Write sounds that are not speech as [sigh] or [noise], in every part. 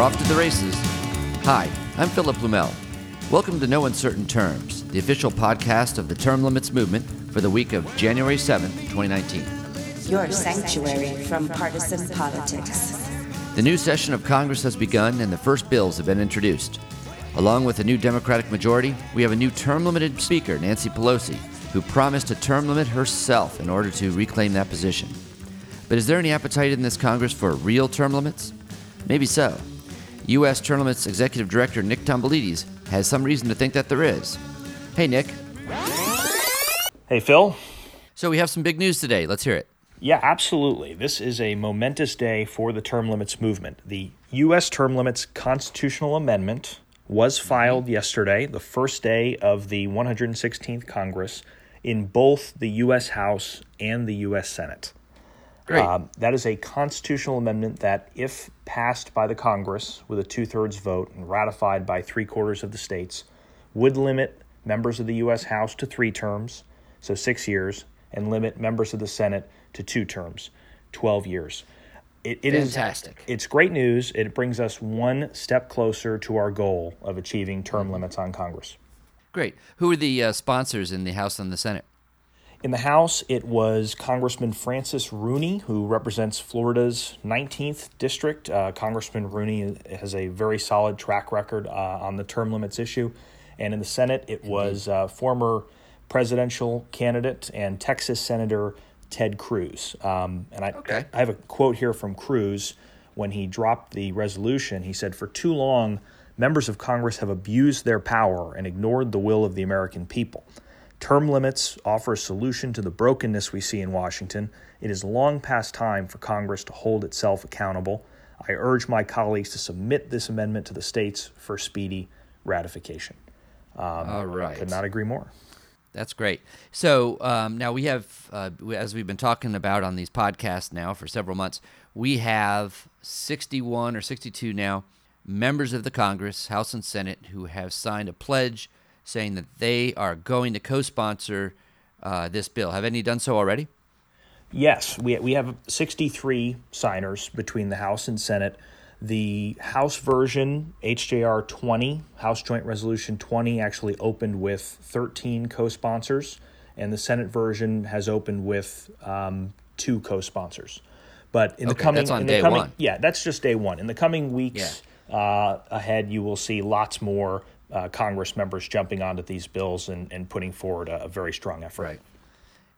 we're off to the races. Hi, I'm Philip Blumel. Welcome to No Uncertain Terms, the official podcast of the Term Limits Movement for the week of January 7th, 2019. Your sanctuary from partisan politics. The new session of Congress has begun and the first bills have been introduced. Along with a new Democratic majority, we have a new term limited Speaker, Nancy Pelosi, who promised to term limit herself in order to reclaim that position. But is there any appetite in this Congress for real term limits? Maybe so. U.S. Term Limits Executive Director Nick Tomboulides has some reason to think that there is. Hey, Nick. Hey, Phil. So we have some big news today. Let's hear it. Yeah, absolutely. This is a momentous day for the term limits movement. The U.S. term limits constitutional amendment was filed yesterday, the first day of the 116th Congress, in both the U.S. House and the U.S. Senate. Great. Uh, that is a constitutional amendment that, if passed by the Congress with a two thirds vote and ratified by three quarters of the states, would limit members of the U.S. House to three terms, so six years, and limit members of the Senate to two terms, 12 years. It, it is- Fantastic. it's great news. It brings us one step closer to our goal of achieving term limits on Congress. Great. Who are the uh, sponsors in the House and the Senate? In the House, it was Congressman Francis Rooney, who represents Florida's 19th district. Uh, Congressman Rooney has a very solid track record uh, on the term limits issue. And in the Senate, it was uh, former presidential candidate and Texas Senator Ted Cruz. Um, and I, Okay. I have a quote here from Cruz when he dropped the resolution. He said, For too long, members of Congress have abused their power and ignored the will of the American people. Term limits offer a solution to the brokenness we see in Washington. It is long past time for Congress to hold itself accountable. I urge my colleagues to submit this amendment to the states for speedy ratification. All right. Could not agree more. That's great. So um, now we have, uh, as we've been talking about on these podcasts now for several months, we have 61 or 62 now members of the Congress, House and Senate, who have signed a pledge saying that they are going to co sponsor uh, this bill. Have any done so already? Yes, we, we have 63 signers between the House and Senate. The House version, HJR 20, House Joint Resolution 20, actually opened with 13 co sponsors, and the Senate version has opened with um, two co sponsors. But in the Okay, coming, that's on in the coming, one. yeah, that's just day one. In the coming weeks uh, ahead, you will see lots more uh, Congress members jumping onto these bills and, and putting forward a, a very strong effort.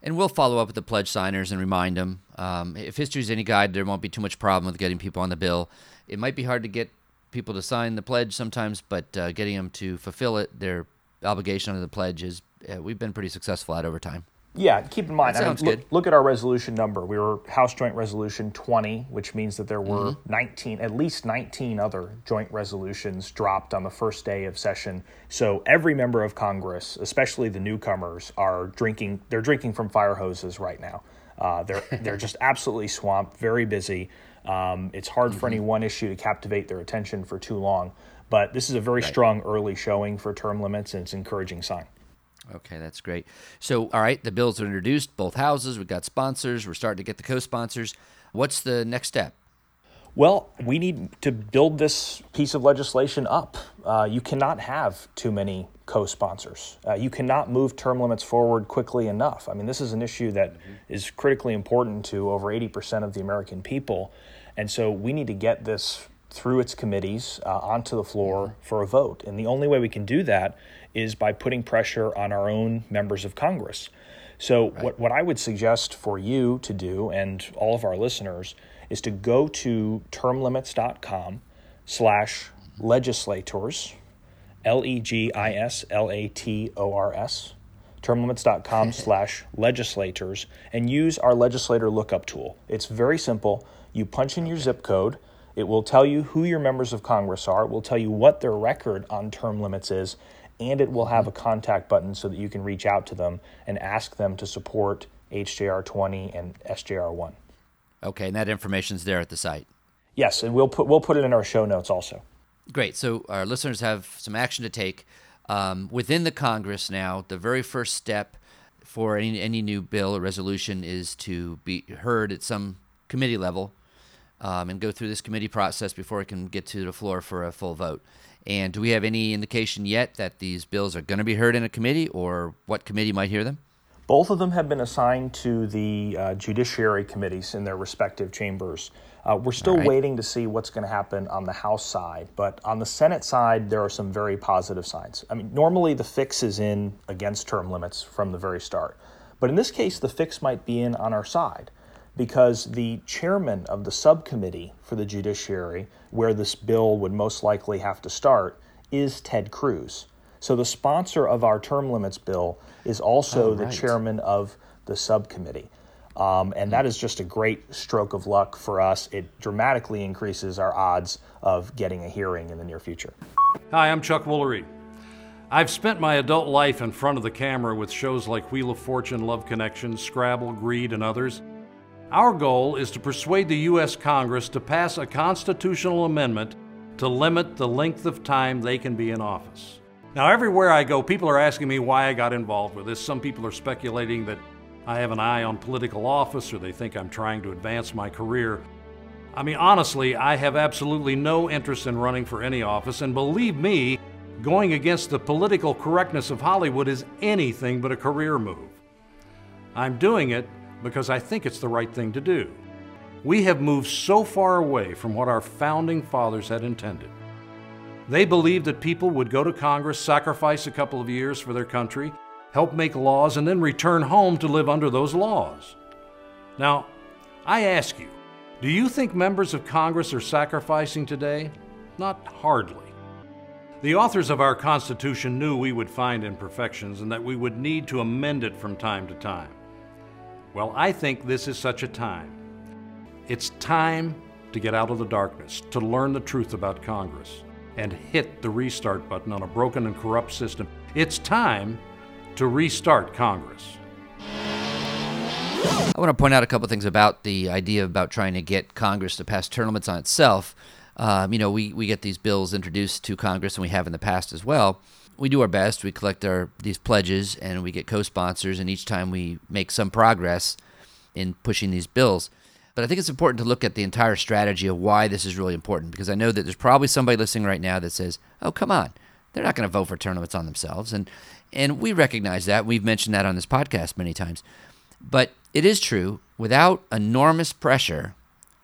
And we'll follow up with the pledge signers and remind them. Um, if history's any guide, there won't be too much problem with getting people on the bill. It might be hard to get people to sign the pledge sometimes, but uh, getting them to fulfill it, their obligation under the pledge is uh, we've been pretty successful at over time. Yeah, keep in mind. I mean, look, look at our resolution number. We were House Joint Resolution 20, which means that there were Mm-hmm. 19, at least 19 other joint resolutions dropped on the first day of session. So every member of Congress, especially the newcomers, are drinking. They're drinking from fire hoses right now. Uh, they're [laughs] they're just absolutely swamped, very busy. Um, it's hard for any Mm-hmm. one issue to captivate their attention for too long. But this is a very strong early showing for term limits, and it's an encouraging sign. Okay, that's great. So, all right, the bills are introduced, both houses. We've got sponsors. We're starting to get the co sponsors. What's the next step? Well, we need to build this piece of legislation up. Uh, you cannot have too many co sponsors. Uh, you cannot move term limits forward quickly enough. I mean, this is an issue that is critically important to over 80% of the American people. And so we need to get this through its committees uh, onto the floor for a vote. And the only way we can do that is by putting pressure on our own members of Congress. So, what, what I would suggest for you to do and all of our listeners is to go to termlimits.com slash legislators, L E G I S L A T O R S, termlimits.com [laughs] slash legislators, and use our legislator lookup tool. It's very simple. You punch in your zip code, it will tell you who your members of Congress are, it will tell you what their record on term limits is, and it will have a contact button so that you can reach out to them and ask them to support HJR 20 and SJR 1. Okay, and that information's there at the site. Yes, and we'll put we'll put it in our show notes also. Great. So our listeners have some action to take um, within the Congress now. The very first step for any any new bill or resolution is to be heard at some committee level. Um, and go through this committee process before it can get to the floor for a full vote. And do we have any indication yet that these bills are going to be heard in a committee or what committee might hear them? Both of them have been assigned to the uh, judiciary committees in their respective chambers. Uh, we're still right. waiting to see what's going to happen on the House side, but on the Senate side, there are some very positive signs. I mean, normally the fix is in against term limits from the very start, but in this case, the fix might be in on our side because the chairman of the subcommittee for the judiciary, where this bill would most likely have to start, is Ted Cruz. So the sponsor of our term limits bill is also oh, right. the chairman of the subcommittee. Um, and that is just a great stroke of luck for us. It dramatically increases our odds of getting a hearing in the near future. Hi, I'm Chuck Woolery. I've spent my adult life in front of the camera with shows like Wheel of Fortune, Love Connection, Scrabble, Greed, and others. Our goal is to persuade the U.S. Congress to pass a constitutional amendment to limit the length of time they can be in office. Now, everywhere I go, people are asking me why I got involved with this. Some people are speculating that I have an eye on political office or they think I'm trying to advance my career. I mean, honestly, I have absolutely no interest in running for any office, and believe me, going against the political correctness of Hollywood is anything but a career move. I'm doing it because I think it's the right thing to do. We have moved so far away from what our founding fathers had intended. They believed that people would go to Congress, sacrifice a couple of years for their country, help make laws, and then return home to live under those laws. Now, I ask you, do you think members of Congress are sacrificing today? Not hardly. The authors of our Constitution knew we would find imperfections and that we would need to amend it from time to time. Well, I think this is such a time. It's time to get out of the darkness, to learn the truth about Congress, and hit the restart button on a broken and corrupt system. It's time to restart Congress. I want to point out a couple things about the idea about trying to get Congress to pass term limits on itself. Um, you know, we, we get these bills introduced to Congress, and we have in the past as well we do our best. We collect our these pledges and we get co-sponsors, and each time we make some progress in pushing these bills. But I think it's important to look at the entire strategy of why this is really important because I know that there's probably somebody listening right now that says, "Oh, come on, they're not going to vote for limits on themselves," and and we recognize that. We've mentioned that on this podcast many times. But it is true. Without enormous pressure,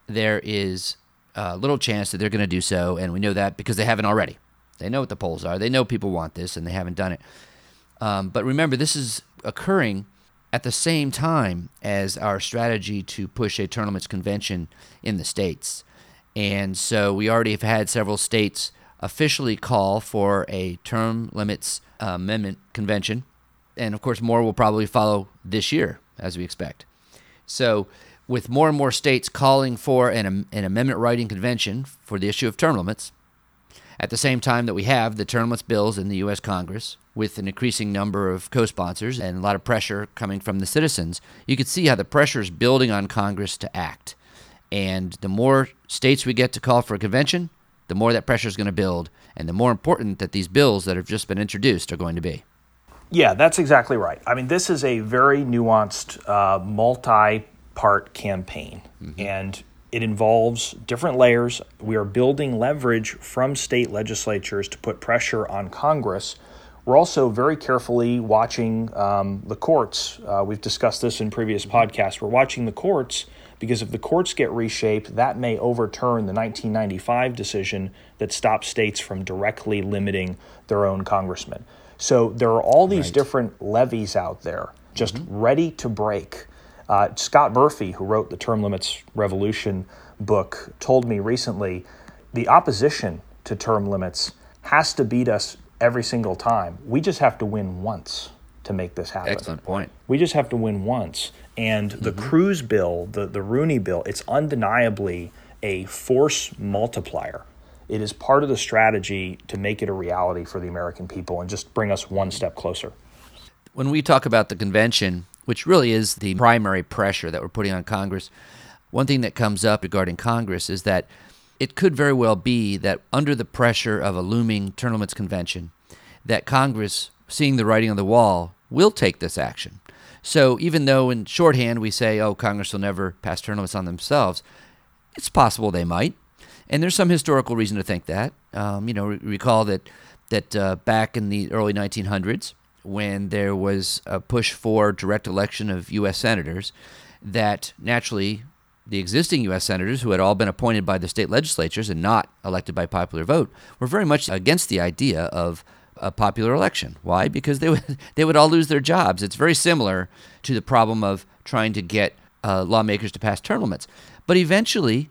there is little chance that they're going to do so, and we know that because they haven't already. They know what the polls are. They know people want this, and they haven't done it. Um, but remember, this is occurring at the same time as our strategy to push a limits convention in the states. And so we already have had several states officially call for a term limits uh, amendment convention. And of course, more will probably follow this year, as we expect. So, with more and more states calling for an, an amendment writing convention for the issue of term limits, at the same time that we have the term limits bills in the U.S. Congress, with an increasing number of co sponsors and a lot of pressure coming from the citizens, you can see how the pressure is building on Congress to act. And the more states we get to call for a convention, the more that pressure is going to build, and the more important that these bills that have just been introduced are going to be. Yeah, that's exactly right. I mean, this is a very nuanced, uh, multi part campaign. Mm-hmm. And it involves different layers. We are building leverage from state legislatures to put pressure on Congress. We're also very carefully watching um, the courts. Uh, we've discussed this in previous podcasts. We're watching the courts because if the courts get reshaped, that may overturn the 1995 decision that stopped states from directly limiting their own congressmen. So there are all these right. different levees out there just mm-hmm. ready to break. Uh, Scott Murphy, who wrote the Term Limits Revolution book, told me recently the opposition to term limits has to beat us every single time. We just have to win once to make this happen. Excellent point. We just have to win once. And the mm-hmm. Cruz bill, the, the Rooney bill, it's undeniably a force multiplier. It is part of the strategy to make it a reality for the American people and just bring us one step closer. When we talk about the convention, which really is the primary pressure that we're putting on Congress. One thing that comes up regarding Congress is that it could very well be that under the pressure of a looming term limits convention, that Congress, seeing the writing on the wall, will take this action. So even though in shorthand we say, oh, Congress will never pass term limits on themselves, It's possible they might, and there's some historical reason to think that. Um, you know, re- recall that that uh, back in the early 1900s, when there was a push for direct election of U.S. senators, that naturally the existing U.S. senators, who had all been appointed by the state legislatures and not elected by popular vote, were very much against the idea of a popular election. Why? Because they would [laughs] they would all lose their jobs. It's very similar to the problem of trying to get uh, lawmakers to pass term limits. But eventually,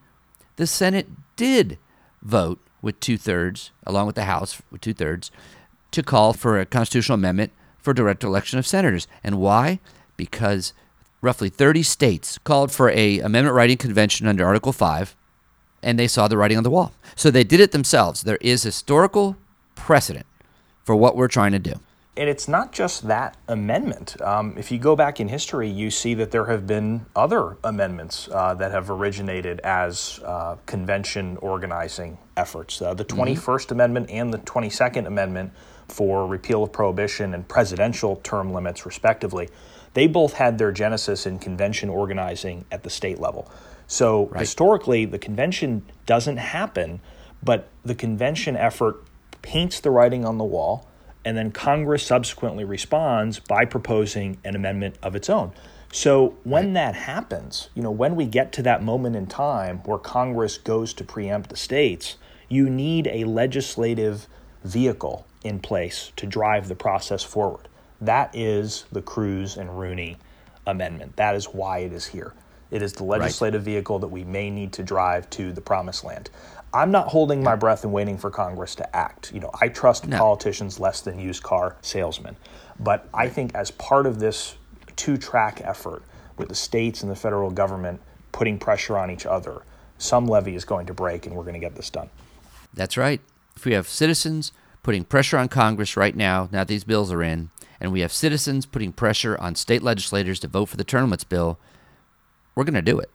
the Senate did vote with two thirds, along with the House with two thirds, to call for a constitutional amendment for direct election of senators. And why? Because roughly 30 states called for a amendment writing convention under Article 5 and they saw the writing on the wall. So they did it themselves. There is historical precedent for what we're trying to do. And it's not just that amendment. Um, if you go back in history, you see that there have been other amendments uh, that have originated as uh, convention organizing efforts. Uh, the 21st mm-hmm. Amendment and the 22nd Amendment for repeal of prohibition and presidential term limits, respectively, they both had their genesis in convention organizing at the state level. So right. historically, the convention doesn't happen, but the convention effort paints the writing on the wall, and then Congress subsequently responds by proposing an amendment of its own. So when that happens, you know, when we get to that moment in time where Congress goes to preempt the states, you need a legislative vehicle in place to drive the process forward. That is the Cruz and Rooney amendment. That is why it is here. It is the legislative right. vehicle that we may need to drive to the promised land. I'm not holding my breath and waiting for Congress to act. You know, I trust no. politicians less than used car salesmen. But I think as part of this two-track effort with the states and the federal government putting pressure on each other, some levee is going to break and we're going to get this done. That's right. If we have citizens putting pressure on Congress right now, now these bills are in, and we have citizens putting pressure on state legislators to vote for the limits bill, we're going to do it.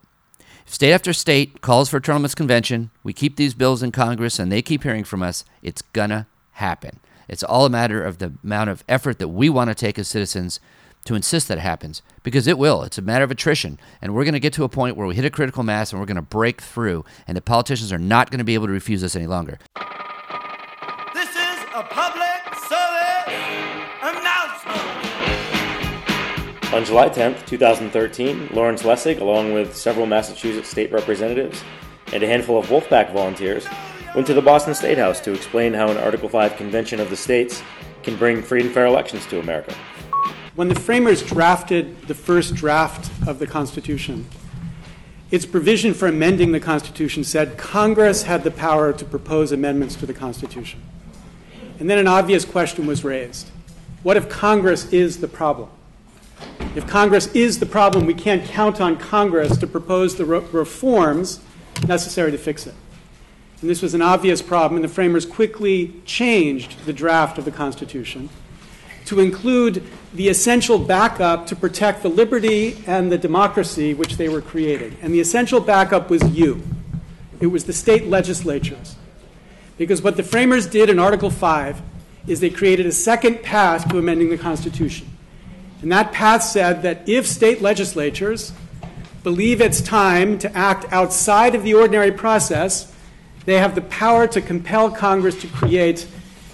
If state after state calls for a limits convention, we keep these bills in Congress and they keep hearing from us, it's going to happen. It's all a matter of the amount of effort that we want to take as citizens to insist that it happens because it will. It's a matter of attrition. And we're going to get to a point where we hit a critical mass and we're going to break through, and the politicians are not going to be able to refuse us any longer. On July 10th, 2013, Lawrence Lessig, along with several Massachusetts state representatives and a handful of Wolf PAC volunteers, went to the Boston State House to explain how an Article 5 convention of the states can bring free and fair elections to America. When the framers drafted the first draft of the Constitution, its provision for amending the Constitution said Congress had the power to propose amendments to the Constitution. And then an obvious question was raised What if Congress is the problem? If Congress is the problem, we can't count on Congress to propose the re- reforms necessary to fix it. And this was an obvious problem, and the framers quickly changed the draft of the Constitution to include the essential backup to protect the liberty and the democracy which they were creating. And the essential backup was you, it was the state legislatures. Because what the framers did in Article 5 is they created a second path to amending the Constitution. And that path said that if state legislatures believe it's time to act outside of the ordinary process, they have the power to compel Congress to create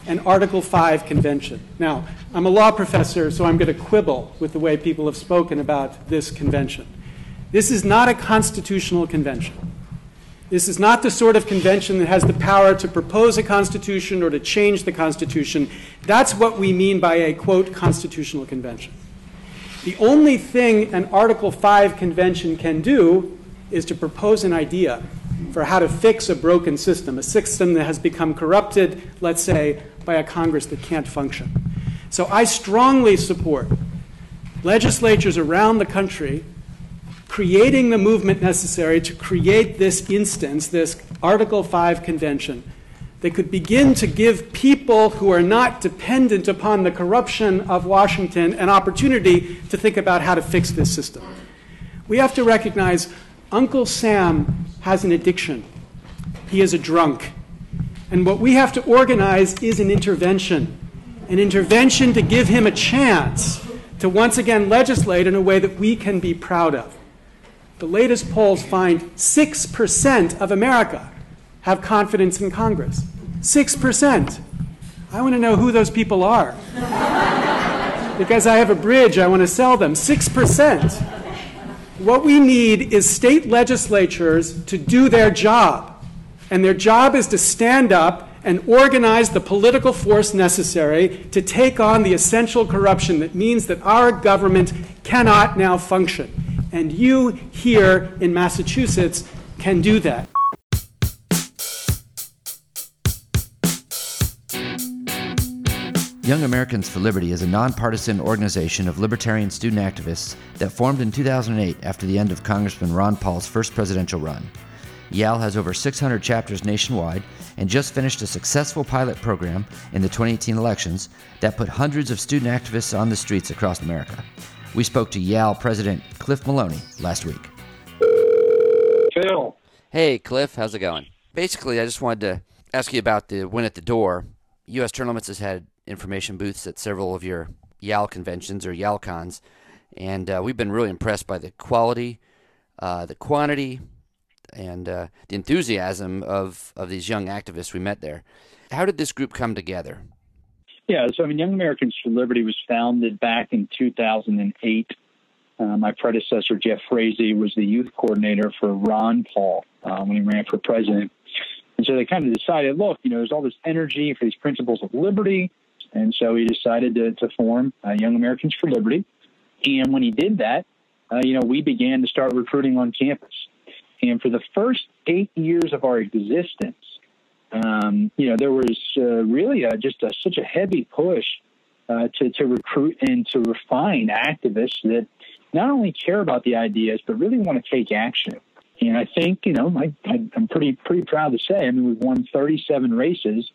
an Article 5 convention. Now, I'm a law professor, so I'm going to quibble with the way people have spoken about this convention. This is not a constitutional convention. This is not the sort of convention that has the power to propose a constitution or to change the constitution. That's what we mean by a, quote, constitutional convention. The only thing an Article 5 convention can do is to propose an idea for how to fix a broken system, a system that has become corrupted, let's say, by a Congress that can't function. So I strongly support legislatures around the country creating the movement necessary to create this instance, this Article 5 convention, that could begin to give people who are not dependent upon the corruption of Washington an opportunity to think about how to fix this system. We have to recognize Uncle Sam has an addiction. He is a drunk. And what we have to organize is an intervention, an intervention to give him a chance to once again legislate in a way that we can be proud of. The latest polls find 6% of America have confidence in Congress. 6%. I want to know who those people are. because I have a bridge, I want to sell them. 6%. What we need is state legislatures to do their job. And their job is to stand up and organize the political force necessary to take on the essential corruption that means that our government cannot now function. And you here in Massachusetts can do that. Young Americans for Liberty is a nonpartisan organization of libertarian student activists that formed in 2008 after the end of Congressman Ron Paul's first presidential run. YAL has over 600 chapters nationwide and just finished a successful pilot program in the 2018 elections that put hundreds of student activists on the streets across America. We spoke to YAL President Cliff Maloney last week. Phil. Hey, Cliff, how's it going? Basically, I just wanted to ask you about the win at the door. U.S. Term Limits has had information booths at several of your YAL conventions or YALCons, and uh, we've been really impressed by the quality, uh, the quantity, and uh, the enthusiasm of, of these young activists we met there. How did this group come together? Yeah, so I mean, Young Americans for Liberty was founded back in 2008. Uh, my predecessor, Jeff Frazee, was the youth coordinator for Ron Paul uh, when he ran for president. And so they kind of decided, look, you know, there's all this energy for these principles of liberty. And so he decided to, to form uh, Young Americans for Liberty. And when he did that, uh, you know, we began to start recruiting on campus. And for the first eight years of our existence, um, you know, there was uh, really a, just a, such a heavy push uh, to, to recruit and to refine activists that not only care about the ideas, but really want to take action. And I think, you know, I, am pretty pretty proud to say, I mean, we've won 37 races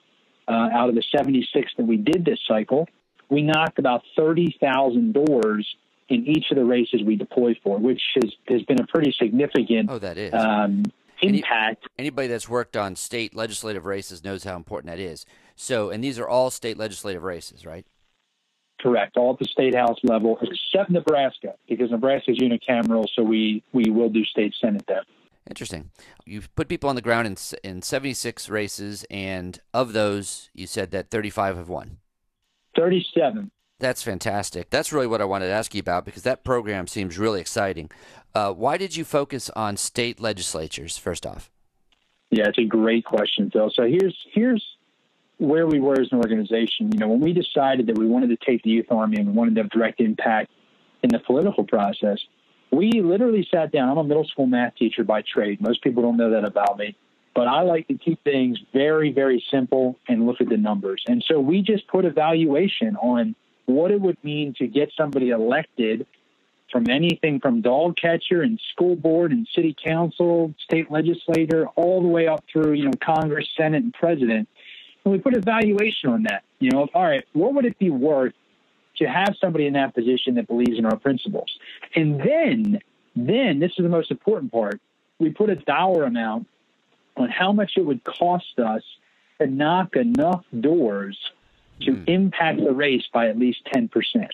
uh, out of the 76 that we did this cycle. We knocked about 30,000 doors in each of the races we deployed for, which has, has been a pretty significant oh, that is. Um, impact. Any, anybody that's worked on state legislative races knows how important that is. So, and these are all state legislative races, right? Correct, all at the state house level, except Nebraska, because Nebraska is unicameral, so we, we will do state senate there. Interesting. You've put people on the ground in in 76 races, and of those, you said that 35 have won. 37. That's fantastic. That's really what I wanted to ask you about because that program seems really exciting. Uh, why did you focus on state legislatures first off? Yeah, it's a great question, Phil. So here's here's where we were as an organization. You know, when we decided that we wanted to take the youth army and we wanted to have direct impact in the political process, we literally sat down. I'm a middle school math teacher by trade. Most people don't know that about me. But I like to keep things very, very simple and look at the numbers. And so we just put a valuation on what it would mean to get somebody elected from anything from dog catcher and school board and city council, state legislator, all the way up through, you know, Congress, Senate, and president. And we put a valuation on that. You know, all right, what would it be worth to have somebody in that position that believes in our principles? And then, then this is the most important part. We put a dollar amount on how much it would cost us to knock enough doors to mm. impact the race by at least 10%. Let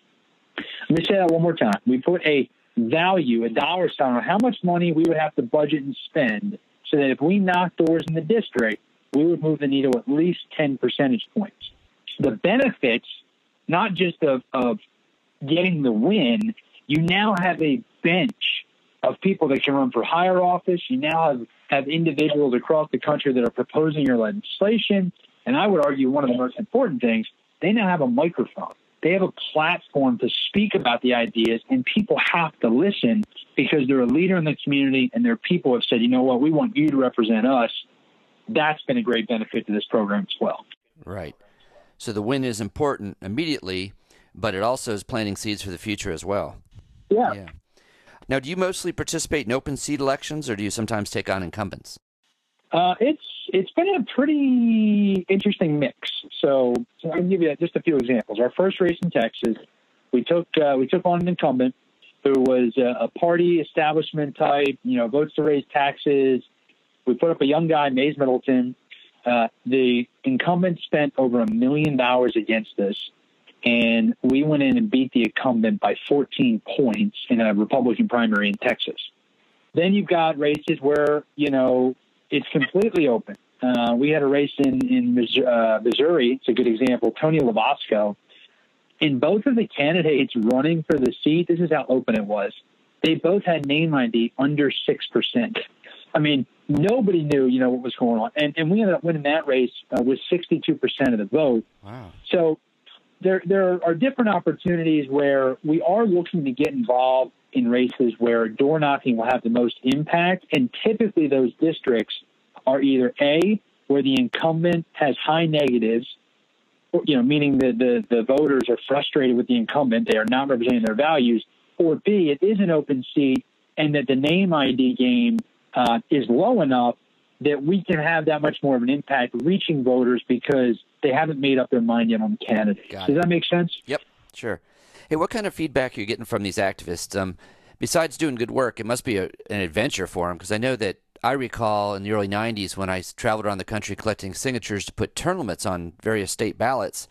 me say that one more time. We put a value, a dollar sign on how much money we would have to budget and spend so that if we knock doors in the district, we would move the needle at least 10 percentage points. The benefits, not just of, of getting the win, you now have a bench of people that can run for higher office. You now have, have individuals across the country that are proposing your legislation. And I would argue one of the most important things, they now have a microphone. They have a platform to speak about the ideas, and people have to listen because they're a leader in the community and their people have said, you know what, we want you to represent us. That's been a great benefit to this program as well. Right. So the win is important immediately, but it also is planting seeds for the future as well. Yeah. Yeah. Now, do you mostly participate in open seat elections, or do you sometimes take on incumbents? Uh, it's it's been a pretty interesting mix. So, so I can give you just a few examples. Our first race in Texas, we took uh, we took on an incumbent who was a, a party establishment type, you know, votes to raise taxes. We put up a young guy, Mayes Middleton. Uh, the incumbent spent over a million dollars against us, and we went in and beat the incumbent by 14 points in a Republican primary in Texas. Then you've got races where you know it's completely open. Uh, we had a race in in uh, Missouri. It's a good example. Tony Lovasco. In both of the candidates running for the seat, this is how open it was. They both had name ID under six percent. I mean, nobody knew, you know, what was going on, and and we ended up winning that race uh, with sixty two percent of the vote. Wow. So there there are different opportunities where we are looking to get involved in races where door knocking will have the most impact, and typically those districts are either A, where the incumbent has high negatives, you know, meaning that the, the voters are frustrated with the incumbent, they are not representing their values, or B, it is an open seat and that the name ID game uh, is low enough that we can have that much more of an impact reaching voters because they haven't made up their mind yet on the candidate. Got Does it. that make sense? Yep, sure. Hey, what kind of feedback are you getting from these activists? Um, besides doing good work, it must be a, an adventure for them because I know that I recall in the early 90s when I traveled around the country collecting signatures to put term limits on various state ballots.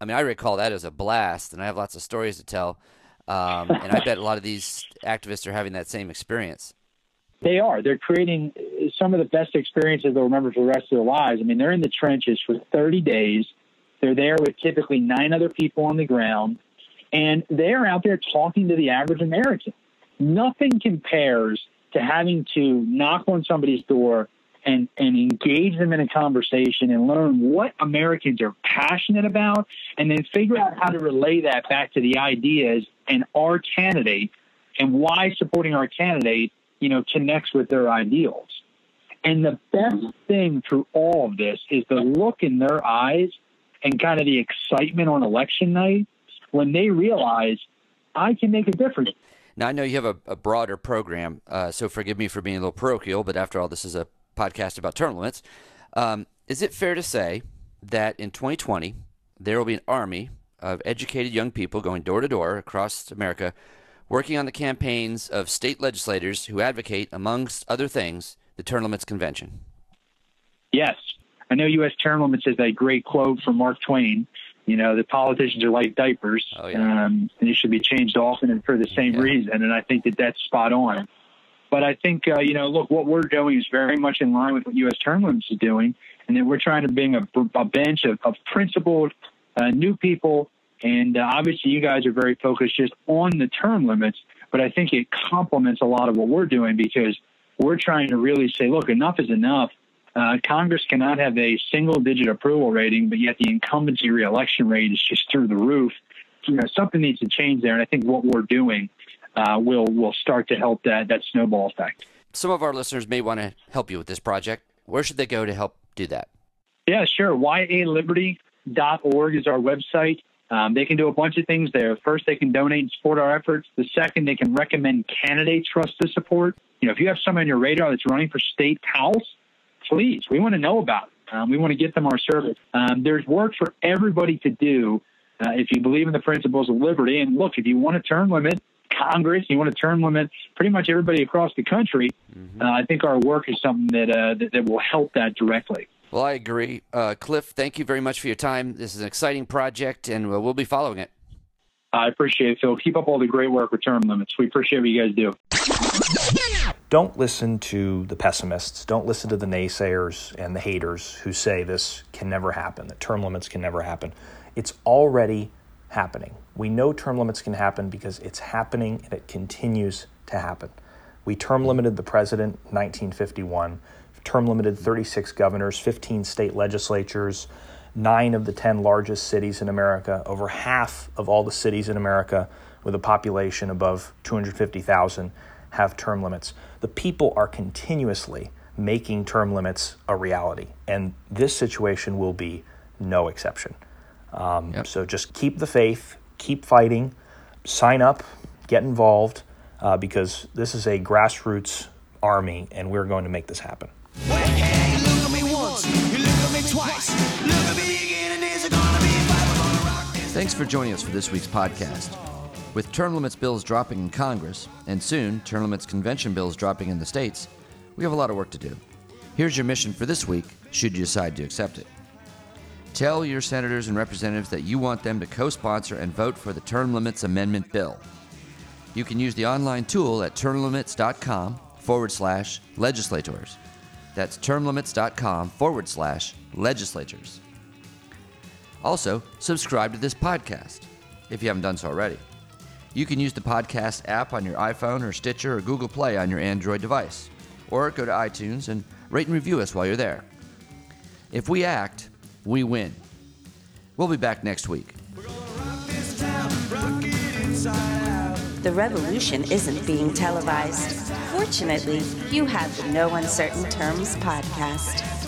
I mean, I recall that as a blast, and I have lots of stories to tell. Um, and I [laughs] bet a lot of these activists are having that same experience. They are. They're creating some of the best experiences they'll remember for the rest of their lives. I mean, they're in the trenches for 30 days. They're there with typically nine other people on the ground, and they're out there talking to the average American. Nothing compares to having to knock on somebody's door and, and engage them in a conversation and learn what Americans are passionate about, and then figure out how to relay that back to the ideas and our candidate and why supporting our candidate, you know, connects with their ideals. And the best thing through all of this is the look in their eyes and kind of the excitement on election night when they realize I can make a difference. Now, I know you have a, a broader program, uh, so forgive me for being a little parochial, but after all, this is a podcast about term limits. Um, is it fair to say that in 2020, there will be an army of educated young people going door to door across America working on the campaigns of state legislators who advocate, amongst other things, the Term Limits Convention? Yes. I know U.S. Term Limits is a great quote from Mark Twain. You know, the politicians are like diapers, Oh, yeah. um, and they should be changed often and for the same Yeah. reason. And I think that that's spot on. But I think, uh, you know, look, what we're doing is very much in line with what U.S. Term Limits is doing, and that we're trying to bring a, a bench of, of principled uh, new people. And uh, obviously, you guys are very focused just on the term limits, but I think it complements a lot of what we're doing because we're trying to really say, look, enough is enough. Uh, Congress cannot have a single digit approval rating, but yet the incumbency reelection rate is just through the roof. You know, something needs to change there. And I think what we're doing uh, will will start to help that that snowball effect. Some of our listeners may want to help you with this project. Where should they go to help do that? Yeah, sure. YALiberty.org is our website. Um, they can do a bunch of things there. First, they can donate and support our efforts. The second, they can recommend candidates for us to support. You know, if you have someone on your radar that's running for state house, please, we want to know about it. Um, we want to get them our service. Um, there's work for everybody to do uh, if you believe in the principles of liberty. And look, if you want a term limit, Congress, you want a term limit, pretty much everybody across the country. Uh, I think our work is something that, uh, that that will help that directly. Well, I agree. Uh, Cliff, thank you very much for your time. This is an exciting project, and uh, we'll be following it. I appreciate it, Phil. Keep up all the great work with term limits. We appreciate what you guys do. Don't listen to the pessimists. Don't listen to the naysayers and the haters who say this can never happen, that term limits can never happen. It's already happening. We know term limits can happen because it's happening and it continues to happen. We term limited the president in 1951, term limited 36 governors, 15 state legislatures, nine of the 10 largest cities in America, over half of all the cities in America with a population above 250,000 have term limits. The people are continuously making term limits a reality, and this situation will be no exception. Um, Yep. So just keep the faith, keep fighting, sign up, get involved, uh, because this is a grassroots army, and we're going to make this happen. Thanks for joining us for this week's podcast. With term limits bills dropping in Congress, and soon term limits convention bills dropping in the states, we have a lot of work to do. Here's your mission for this week, should you decide to accept it. Tell your senators and representatives that you want them to co sponsor and vote for the Term Limits Amendment Bill. You can use the online tool at termlimits.com forward slash legislators. That's termlimits.com forward slash legislatures. Also, subscribe to this podcast if you haven't done so already. You can use the podcast app on your iPhone or Stitcher or Google Play on your Android device. Or go to iTunes and rate and review us while you're there. If we act, we win. We'll be back next week. The revolution isn't being televised. Fortunately, you have the No Uncertain Terms podcast.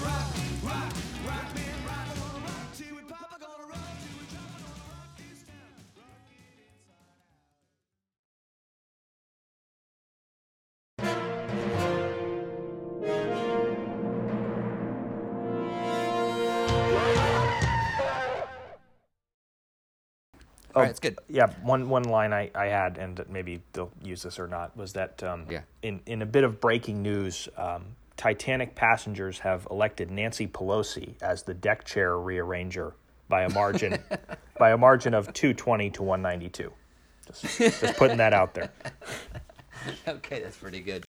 All right, it's good. Yeah, one one line I, I had, and maybe they'll use this or not, was that um, Yeah. in in a bit of breaking news, um, Titanic passengers have elected Nancy Pelosi as the deck chair rearranger by a margin [laughs] by a margin of two twenty to one ninety two. Just just putting that out there. [laughs] Okay, that's pretty good.